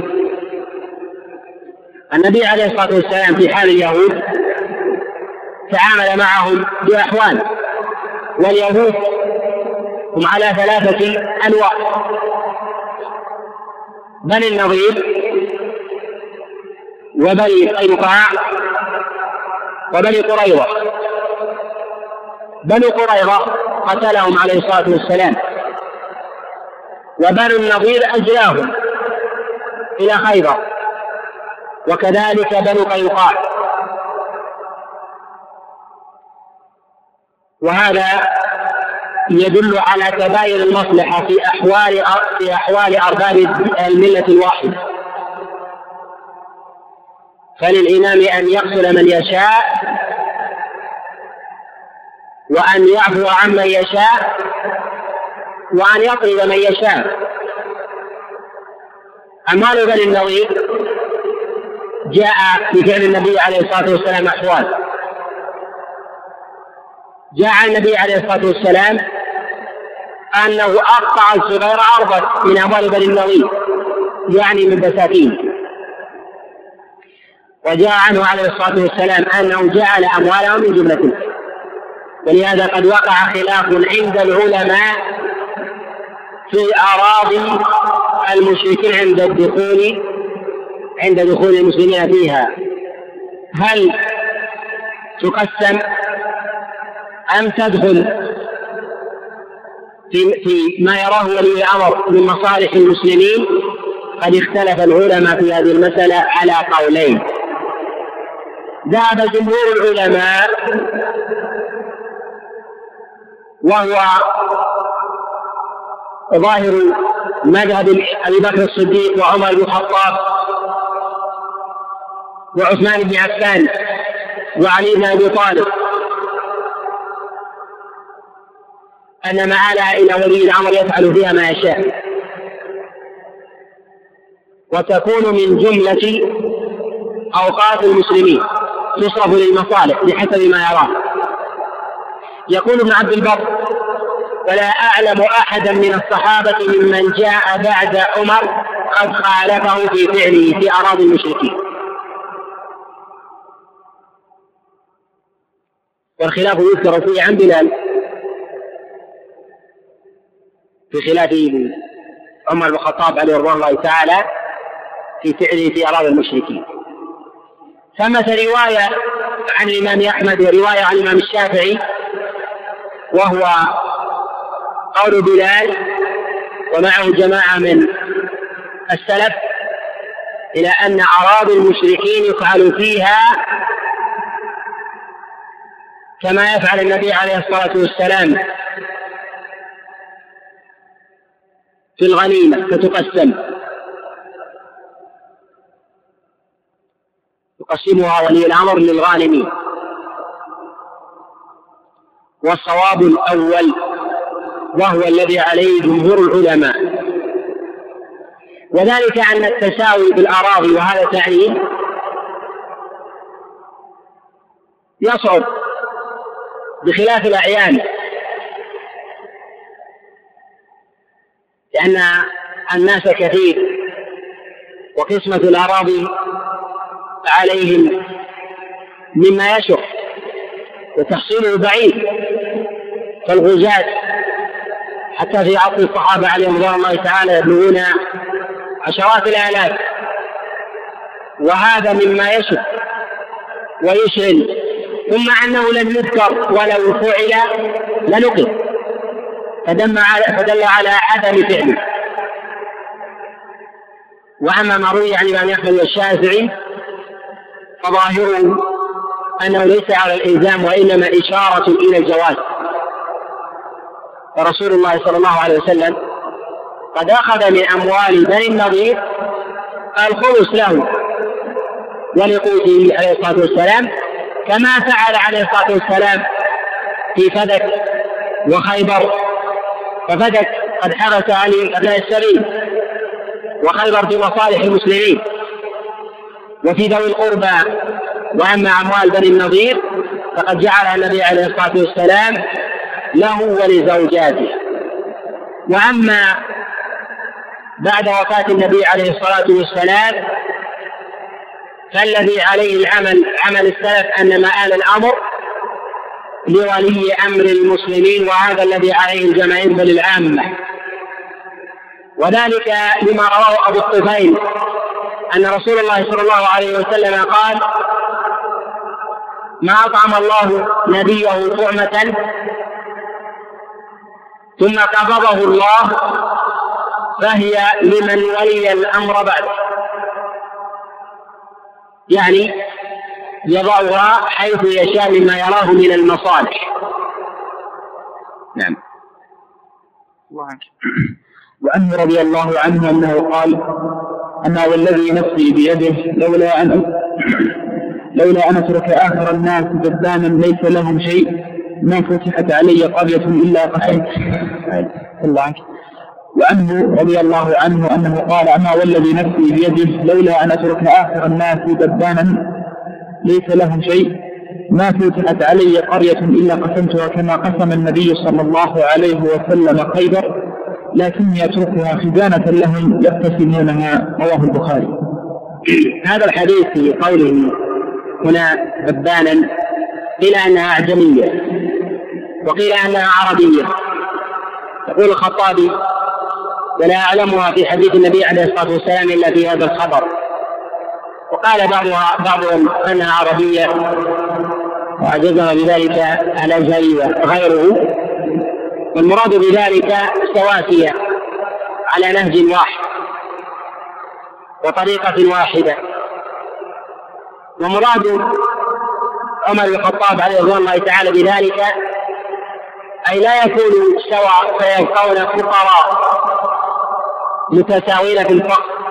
النبي عليه الصلاة والسلام في حال اليهود تعامل معهم بأحوال واليهود هم على ثلاثة أنواع. بني النظير وبني قينقاع وبني قريظة. بنو قريظة قتلهم عليه الصلاة والسلام. وبنو النظير أجلاهم إلى خيبر. وكذلك بنو قينقاع. وهذا يدل على تباين المصلحة في أحوال في أحوال أرباب الملة الواحدة فللإمام أن يقتل من يشاء وأن يعفو عمن يشاء وأن يطرد من يشاء. أموال بني النظير جاء في فعل النبي عليه الصلاة والسلام أحوال. جاء النبي عليه الصلاة والسلام أنه أقطع الصغير أرضا من أموال بني النظير يعني من بساتين. وجاء عنه عليه الصلاة والسلام أنه جعل أموالهم من جملة. ولهذا قد وقع خلاف عند العلماء في أراضي المشركين عند الدخول عند دخول المسلمين فيها. هل تقسم أم تدخل في في ما يراه ولي الأمر من مصالح المسلمين؟ قد اختلف العلماء في هذه المسألة على قولين. ذهب جمهور العلماء وهو ظاهر مذهب أبي بكر الصديق وعمر بن الخطاب وعثمان بن عفان وعلي بن أبي طالب. أن مآلها إلى ولي الأمر يفعل فيها ما يشاء. وتكون من جملة أوقات المسلمين تصرف للمصالح بحسب ما يراه. يقول ابن عبد البر ولا أعلم أحدا من الصحابة ممن جاء بعد عمر قد خالفه في فعله في أراضي المشركين. والخلاف يذكر فيه عن بلال. في خلاف عمر بن الخطاب عليه رضوان الله تعالى في فعله في أراضي المشركين. ثمة رواية عن الإمام أحمد ورواية عن الإمام الشافعي وهو قول بلال ومعه جماعة من السلف إلى أن أراضي المشركين يفعل فيها كما يفعل النبي عليه الصلاة والسلام. في الغنيمة فتقسم يقسمها ولي الأمر للغانمين. والصواب الأول وهو الذي عليه جمهور العلماء. وذلك أن التساوي بالأراضي وهذا تعليل يصعب بخلاف الأعيان. لأن الناس كثير وقسمة الأراضي عليهم مما يشق وتحصيله بعيد فالغزاة حتى في عصر الصحابة عليهم رضوان الله تعالى يبلغون عشرات الآلاف. وهذا مما يشق ويشغل ثم أنه لم يذكر ولو فعل لنقل. فدل على فدل على عدم فعله. وأما ما روي عن الإمام أحمد والشافعي فظاهره أنه ليس على الإلزام وإنما إشارة إلى الجواز. ورسول الله صلى الله عليه وسلم قد أخذ من اموال بني النضير الخمس له. ولقوته عليه الصلاة والسلام كما فعل عليه الصلاة والسلام في فدك وخيبر ففدك قد حرس علي ابناء السبيل وخيبر في مصالح المسلمين. وفي ذوي القربى وأما أموال بني النضير فقد جعلها النبي عليه الصلاة والسلام له ولزوجاته. وأما بعد وفاة النبي عليه الصلاة والسلام فالذي عليه العمل عمل السلف أن مآل الأمر لولي أمر المسلمين وهذا الذي عليه الجماهير بل العامه وذلك لما رواه أبو الطفيل أن رسول الله صلى الله عليه وسلم قال ما أطعم الله نبيه طعمة ثم قبضه الله فهي لمن ولي الأمر بعده يعني يضعها حيث يشاء مما يراه من المصالح. نعم. وعنه رضي الله عنه أنه قال أما والذي نفسي بيده لولا أن لولا أن أترك آخر الناس جدانا ليس لهم شيء ما فتحت علي قرية إلا قسمت الله عنك. وعنه رضي الله عنه أنه قال أما والذي نفسي بيده لولا أن أترك آخر الناس دبانا ليس لهم شيء. ما فتحت علي قرية إلا قسمتها كما قسم النبي صلى الله عليه وسلم خيبر لكني أتركها خزانة لهم يقتسمونها رواه البخاري. هذا الحديث في قوله هنا دبانا قيل أنها أعجمية وقيل أنها عربية. يقول الخطابي ولا أعلمها في حديث النبي عليه الصلاة والسلام إلا في هذا الخبر. وقال بعضها بعضهم أنها عربية وعجزنا بذلك على زي غيره والمراد بذلك سواسية على نهج واحد وطريقة واحدة. ومراد عمر بن الخطاب عليه رضوان الله تعالى بذلك أي لا يكونوا سواء فيبقون فقراء متساوين في الفقر.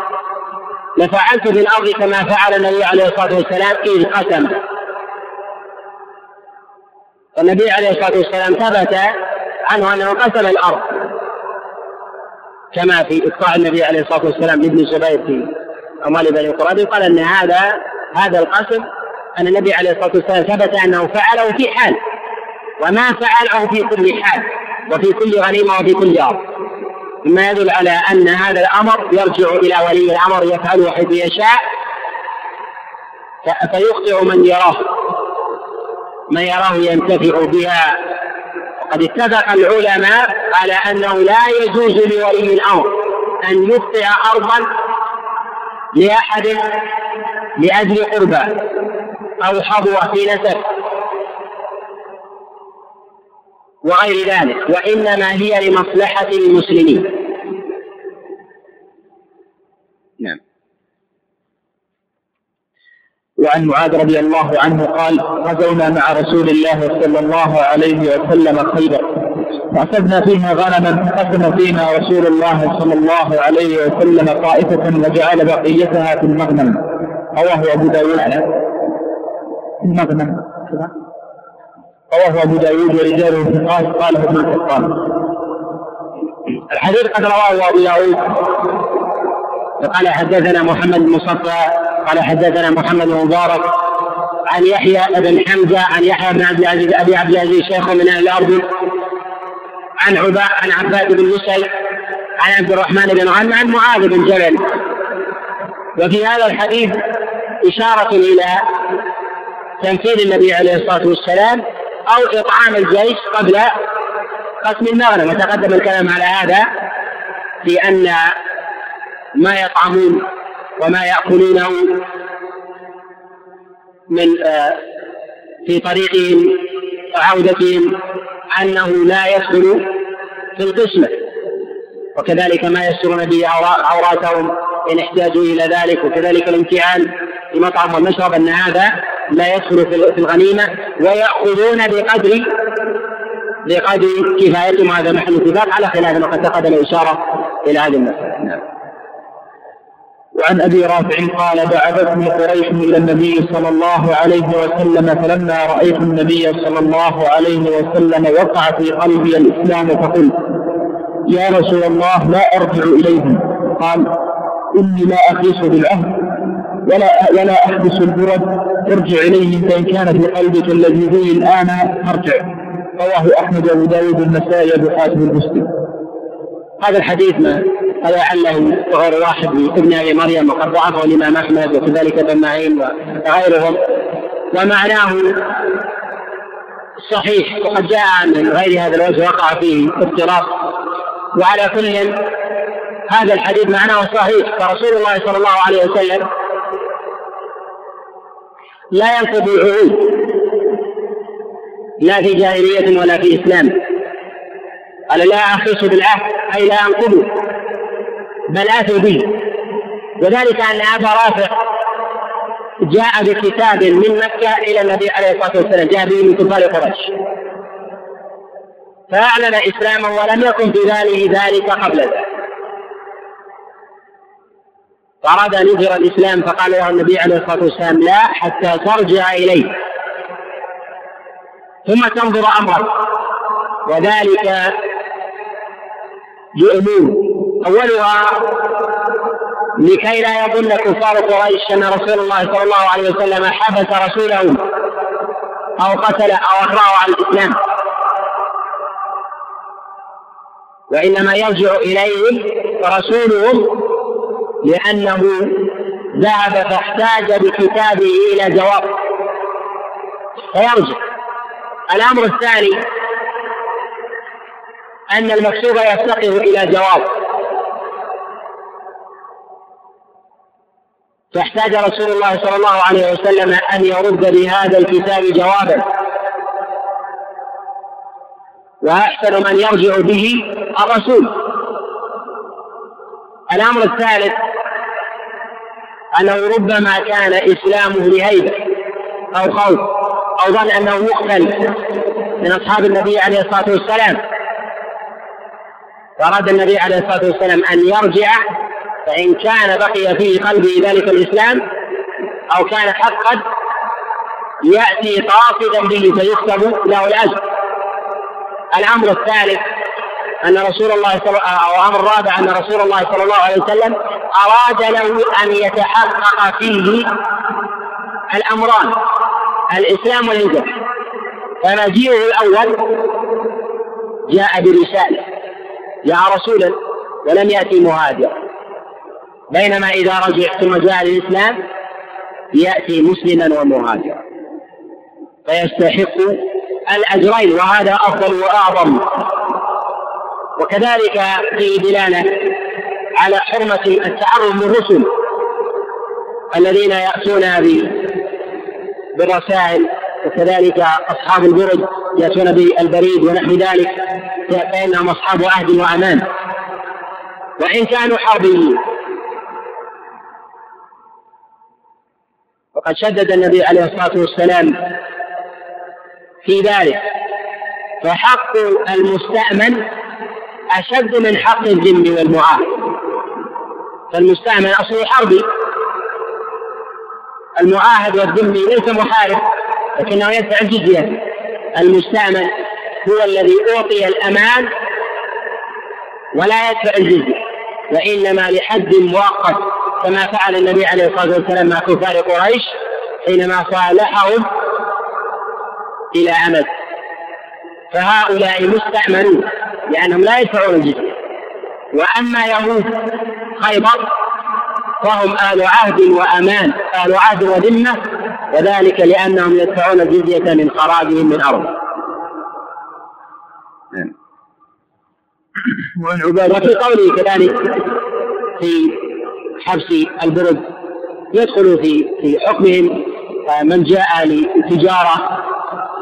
لفعلت في الأرض كما فعل النبي عليه الصلاة والسلام إذ قسم والنبي عليه الصلاة والسلام ثبت عنه أنه قسم الأرض. كما في إقطاع النبي عليه الصلاة والسلام لابن الزبير في أموال بني قريظة قال أن هذا هذا القسم أن النبي عليه الصلاة والسلام ثبت أنه فعله في حال وما فعله في كل حال وفي كل غنيمة وفي كل أرض. مما يدل على أن هذا الأمر يرجع إلى ولي الأمر يفعله حيث يشاء فيخطئ من يراه. من يراه ينتفع بها. وقد اتفق العلماء على أنه لا يجوز لولي الأمر أن يخطئ أرضا لأحد لأجل قربى أو حظوة في نسب وغير ذلك وإنما هي لمصلحة المسلمين. نعم. وعن معاذ رضي الله عنه قال غزونا مع رسول الله صلى الله عليه وسلم خيبر. فأخذنا فيها غنما قسم فينا رسول الله صلى الله عليه وسلم طائفة وجعل بقيتها في المغنم. رواه أبو داود في المغنم. رواه أبو داود ورجاله ثقات قال ابن القطان الحديث قد رواه أبو داود. قال حدثنا محمد بن مصطفى قال حدثنا محمد مبارك عن يحيى بن حمزة عن يحيى بن عبد العزيز أبي عبد العزيز شيخ من أهل الأرض عن عبا عن عباد بن مسعود عن عبد الرحمن بن غنم عن معاذ بن جبل. وفي هذا الحديث إشارة إلى تمثيل النبي عليه الصلاة والسلام أو إطعام الجيش قبل قسم المغنم وتقدم الكلام على هذا في أن ما يطعمون وما يأكلونه من آه، في طريقهم وعودتهم أنه لا يدخل في القسمة. وكذلك ما يسرون به عوراتهم إن احتاجوا إلى ذلك وكذلك الامتحان في مطعم والمشرب أن هذا لا يدخل في الغنيمة ويأخذون بقدر بقدر كفايتهم هذا محل اتفاق على خلاف وقد تقدم الإشارة إلى هذه المسألة نعم. وعن أبي رافع قال بعثتني قريش إلى النبي صلى الله عليه وسلم فلما رأيت النبي صلى الله عليه وسلم وقع في قلبي الإسلام فقلت يا رسول الله لا أرجع إليهم قال إني لا أخيص بالعهد ولا ولا أحبس البرد ارجع إليه فإن كان في قلبك الذي فيه الآن فارجع. رواه أحمد وأبو داود النسائي أبو حاتم المسلم هذا الحديث ما هذا لعله غير واحد من ابن أبي مريم وقد ضعفه الإمام أحمد وكذلك ابن معين وغيرهم. ومعناه صحيح وقد جاء من غير هذا الوجه وقع فيه اضطراب وعلى كل هذا الحديث معناه صحيح. فرسول الله صلى الله عليه وسلم لا ينقض العهود لا في جاهلية ولا في إسلام. قال لا أخص بالعهد أي لا أنقضه. بل آتوا به. وذلك أن أبا رافع جاء بكتاب من مكة إلى النبي عليه الصلاة والسلام جاء به من كفار قريش. فأعلن إسلامه ولم يكن في ذلك ذلك قبل ذلك. فأراد أن يظهر الإسلام فقال له النبي عليه الصلاة والسلام لا حتى ترجع إليه ثم تنظر أمرك. وذلك لأمور أولها لكي لا يظن كفار قريش أن رسول الله صلى الله عليه وسلم حبس رسوله أو قتل أو أكرهه على الإسلام. وإنما يرجع إليهم رسولهم لأنه ذهب فاحتاج بكتابه إلى جواب. فيرجع. الأمر الثاني أن المكتوب يفتقر إلى جواب. فاحتاج رسول الله صلى الله عليه وسلم أن يرد بهذا الكتاب جوابا. وأحسن من يرجع به الرسول. الأمر الثالث أنه ربما كان إسلامه لهيبة أو خوف أو ظن أنه يقتل من أصحاب النبي عليه الصلاة والسلام. فأراد النبي عليه الصلاة والسلام أن يرجع فإن كان بقي في قلبه ذلك الإسلام أو كان حقا يأتي قاصدا به فيكتب له الأجر. الأمر الثالث أن رسول الله صلى أو أمر الرابع أن رسول الله صلى الله عليه وسلم أراد له أن يتحقق فيه الأمران الإسلام والهجرة. فمجيئه الأول جاء برسالة جاء رسولا ولم يأتي مهاجرا بينما إذا رجع ثم جاء للإسلام يأتي مسلما ومهاجرا. فيستحق الأجرين وهذا أفضل وأعظم. وكذلك في دلالة على حرمة التعرض للرسل الذين يأتون بالرسائل وكذلك أصحاب البرد يأتون بالبريد ونحو ذلك فإنهم أصحاب عهد وأمان. وإن كانوا حربيين. وقد شدد النبي عليه الصلاة والسلام في ذلك. فحق المستأمن أشد من حق الذم والمعاهد فالمستأمن أصله حربي المعاهد والذمي ليس محارب لكنه يدفع الجزية المستأمن هو الذي أعطي الأمان ولا يدفع الجزية وإنما لحد مؤقت كما فعل النبي عليه الصلاة والسلام مع كفار قريش حينما صالحهم إلى أمد. فهؤلاء مستأمنون لأنهم لا يدفعون الجزية. وأما يهود خيبر فهم آل عهد وأمان آل عهد وذمة وذلك لأنهم يدفعون الجزية من خراجهم من أرض نعم. وعن عبادة وفي قوله كذلك في حبس البرد يدخل في في حكمهم من جاء لتجارة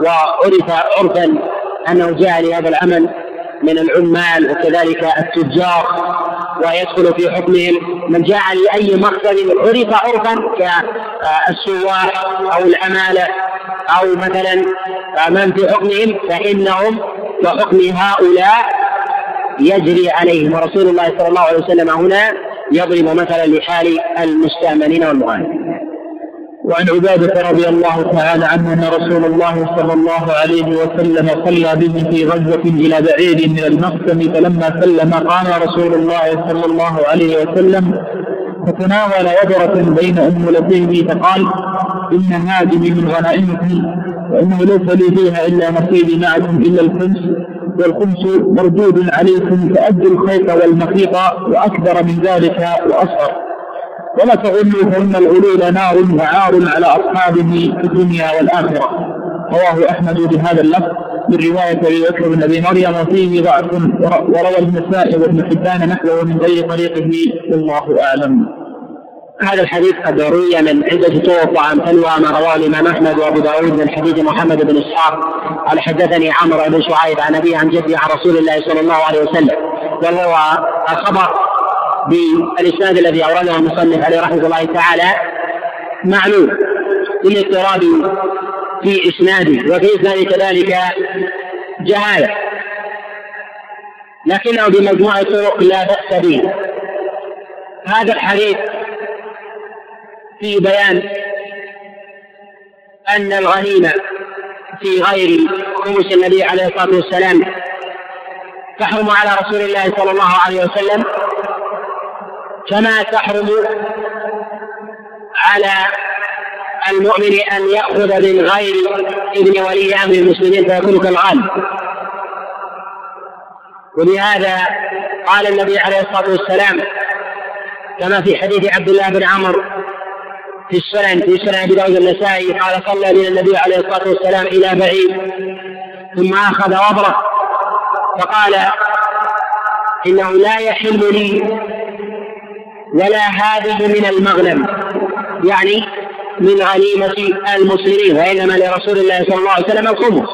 وعرف عرفا أنه جاء لهذا العمل من العمال وكذلك التجار ويدخل في حكمهم من جاء لأي مقصد عرف عرفا كالسواح أو العمالة أو مثلا من في حكمهم فإنهم وحكم هؤلاء يجري عليهم. ورسول الله صلى الله عليه وسلم هنا يضرب مثلا لحال المستأمنين والمغانمين وعن عبادة رضي الله تعالى عنه أن رسول الله صلى الله عليه وسلم صلى به في غزوة إلى بعيد من المقسم فلما سلم قام رسول الله صلى الله عليه وسلم فتناول وبرة بين أنملتيه فقال إن هذه من غنائمكم وإنه ليس لي فيها إلا نصيبي معكم إلا الخمس والخمس مردود عليكم فأدوا الخيط والمخيط وأكبر من ذلك وأصغر. ولا تظنوا فإن العلول نار وعار على أصحابه في الدنيا والآخرة. رواه أحمد بهذا اللفظ من رواية أبي بكر بن أبي مريم وفيه ضعف وروى النسائي وابن حبان نحوه من غير طريقه والله أعلم. هذا الحديث قد روي من عدة طرق وعن تلوى ما رواه الإمام أحمد وأبو داود من حديث محمد بن إسحاق. قال حدثني عمرو بن شعيب عن أبي عن جدي عن رسول الله صلى الله عليه وسلم. وهو الخبر بالإسناد الذي أورده المصنف عليه رحمة الله تعالى معلوم للاضطراب في إسناده وفي إسناده كذلك جهالة. لكنه بمجموعة طرق لا بأس به. هذا الحديث في بيان أن الغنيمة في غير خمس النبي عليه الصلاة والسلام تحرم على رسول الله صلى الله عليه وسلم كما تحرم على المؤمن أن يأخذ من غير ابن ولي أمر المسلمين فيكون كالغالب ولهذا قال النبي عليه الصلاة والسلام كما في حديث عبد الله بن عمرو في السنن في سنن أبي داود النسائي قال صلى بنا النبي عليه الصلاة والسلام إلى بعيد ثم أخذ وبره فقال إنه لا يحل لي ولا هذه من المغنم. يعني من غنيمة المسلمين وإنما لرسول الله صلى الله عليه وسلم الخمس.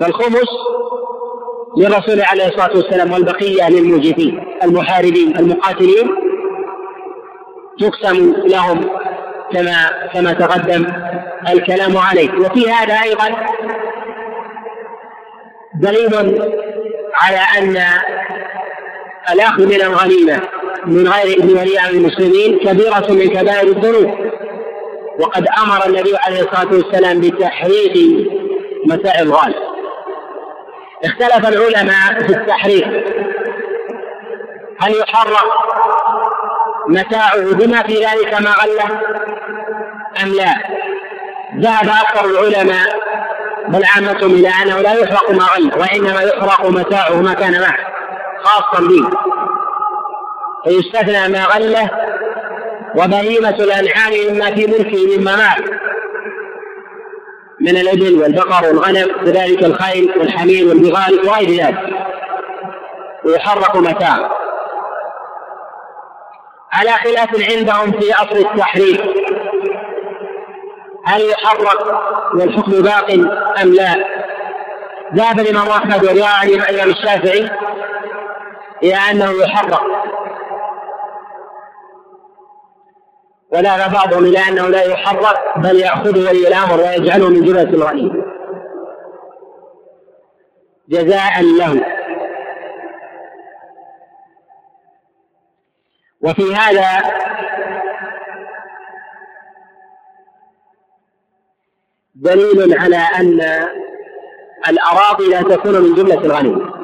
فالخمس للرسول عليه الصلاة والسلام والبقية للموجدين المحاربين المقاتلين. يقسم لهم كما كما تقدم الكلام عليه. وفي هذا أيضا دليل على أن الأخذ من الغنيمة من غير إذن ولي أمر المسلمين كبيرة من كبائر الذنوب. وقد أمر النبي عليه الصلاة والسلام بتحريق متاع الغال. اختلف العلماء في التحريق. هل يحرق متاعه بما في ذلك ما غله؟ أم لا؟ ذهب أكثر العلماء بل عامتهم إلى أنه لا يحرق ما غله وإنما يحرق متاعه ما كان معه. خاصا به فيستثنى ما غله وبهيمة الأنعام مما في ملكه مما معه من الإبل والبقر والغنم كذلك الخيل والحمير والبغال وغير ذلك. ويحرق متاع. على خلاف عندهم في أصل التحريم. هل يحرق والحكم باق أم لا؟ ذهب الإمام أحمد ورواية الإمام الشافعي. إلى أنه يحرق وذهب بعضهم إلى أنه لا يحرق بل يأخذه ولي الأمر ويجعله من جملة الغنيمة جزاء له وفي هذا دليل على أن الأراضي لا تكون من جملة الغنيمة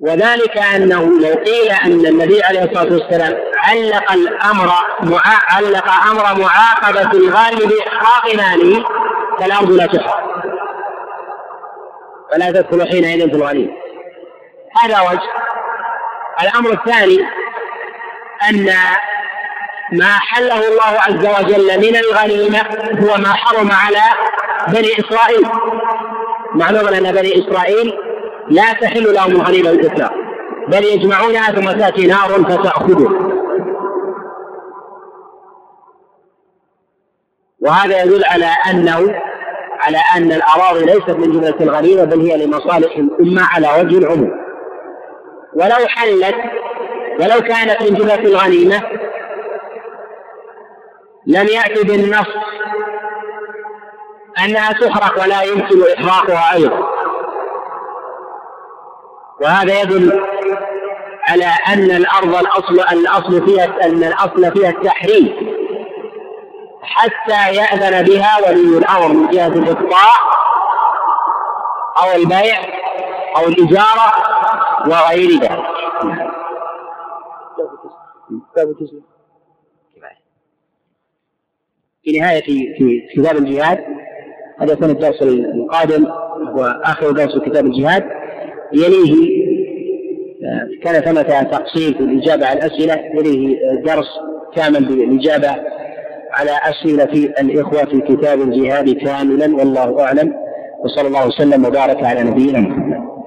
وذلك أنه لو قيل أن النبي عليه الصلاة والسلام علق الأمر علق أمر معاقبة الغالب ماله فالأرض لا تحرق فلا تدخل حينئذ في الغنيمة هذا وجه. الأمر الثاني أن ما حله الله عز وجل من الغنيمة هو ما حرم على بني إسرائيل. معلوم أن بني إسرائيل لا تحل لهم الغنيمة بالإطلاق بل يجمعونها ثم تأتي نار فتأخذه. وهذا يدل على أنه على أن الأراضي ليست من جملة الغنيمة بل هي لمصالح الأمة على وجه العموم. ولو حلت ولو كانت من جملة الغنيمة لم يأتي بالنص أنها تحرق ولا يمكن إحراقها أيضا. وهذا يدل على أن الأرض الأصل الأصل فيها أن الأصل فيها التحريم. حتى يأذن بها ولي الأمر من جهة الإقطاع أو البيع أو الإجارة وغير ذلك في نهاية في كتاب الجهاد هذا يكون الدرس القادم هو آخر درس كتاب الجهاد. يليه. كان ثمة تقسيم في الإجابة على الأسئلة يليه درس كامل بالإجابة على أسئلة الإخوة في كتاب الجهاد كاملا والله أعلم. وصلى الله وسلم وبارك على نبينا محمد.